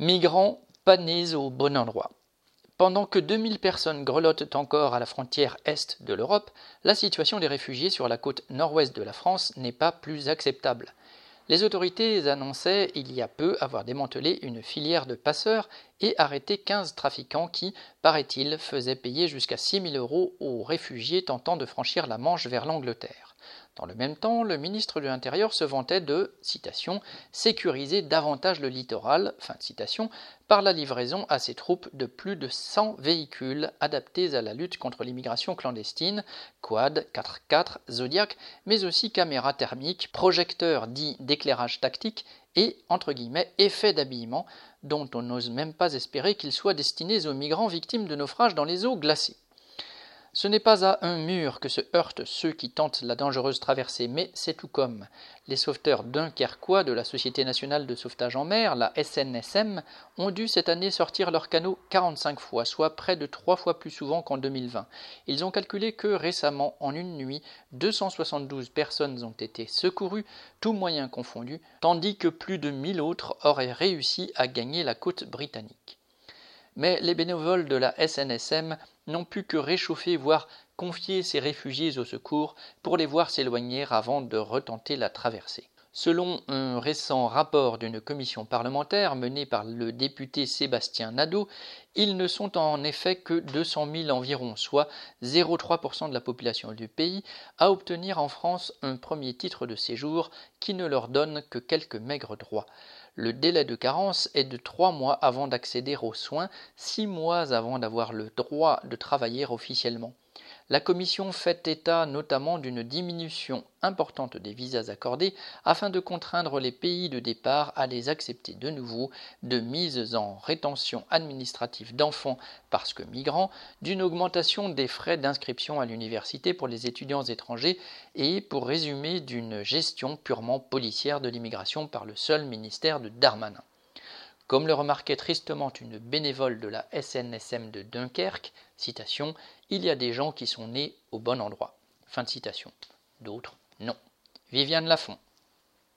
Migrants, pas nés au bon endroit. Pendant que 2000 personnes grelottent encore à la frontière est de l'Europe, la situation des réfugiés sur la côte nord-ouest de la France n'est pas plus acceptable. Les autorités annonçaient il y a peu avoir démantelé une filière de passeurs et arrêté 15 trafiquants qui, paraît-il, faisaient payer jusqu'à 6 000 euros aux réfugiés tentant de franchir la Manche vers l'Angleterre. Dans le même temps, le ministre de l'Intérieur se vantait de, sécuriser davantage le littoral, par la livraison à ses troupes de plus de 100 véhicules adaptés à la lutte contre l'immigration clandestine, quad, 4x4, Zodiac, mais aussi caméras thermiques, projecteurs dits d'éclairage tactique et, entre guillemets, effets d'habillement, dont on n'ose même pas espérer qu'ils soient destinés aux migrants victimes de naufrages dans les eaux glacées. Ce n'est pas à un mur que se heurtent ceux qui tentent la dangereuse traversée, mais c'est tout comme. Les sauveteurs dunkerquois de la Société nationale de sauvetage en mer, la SNSM, ont dû cette année sortir leurs canaux 45 fois, soit près de trois fois plus souvent qu'en 2020. Ils ont calculé que récemment, en une nuit, 272 personnes ont été secourues, tous moyens confondus, tandis que plus de 1000 autres auraient réussi à gagner la côte britannique mais les bénévoles de la SNSM n'ont pu que réchauffer, voire confier ces réfugiés au secours pour les voir s'éloigner avant de retenter la traversée. Selon un récent rapport d'une commission parlementaire menée par le député Sébastien Nadeau, ils ne sont en effet que 200 000 environ, soit 0,3% de la population du pays, à obtenir en France un premier titre de séjour qui ne leur donne que quelques maigres droits. Le délai de carence est de trois mois avant d'accéder aux soins, six mois avant d'avoir le droit de travailler officiellement. La Commission fait état notamment d'une diminution importante des visas accordés afin de contraindre les pays de départ à les accepter de nouveau, de mise en rétention administrative d'enfants parce que migrants, d'une augmentation des frais d'inscription à l'université pour les étudiants étrangers et, pour résumer, d'une gestion purement policière de l'immigration par le seul ministère de Darmanin. Comme le remarquait tristement une bénévole de la SNSM de Dunkerque, citation, il y a des gens qui sont nés au bon endroit. D'autres, non. Viviane Lafont.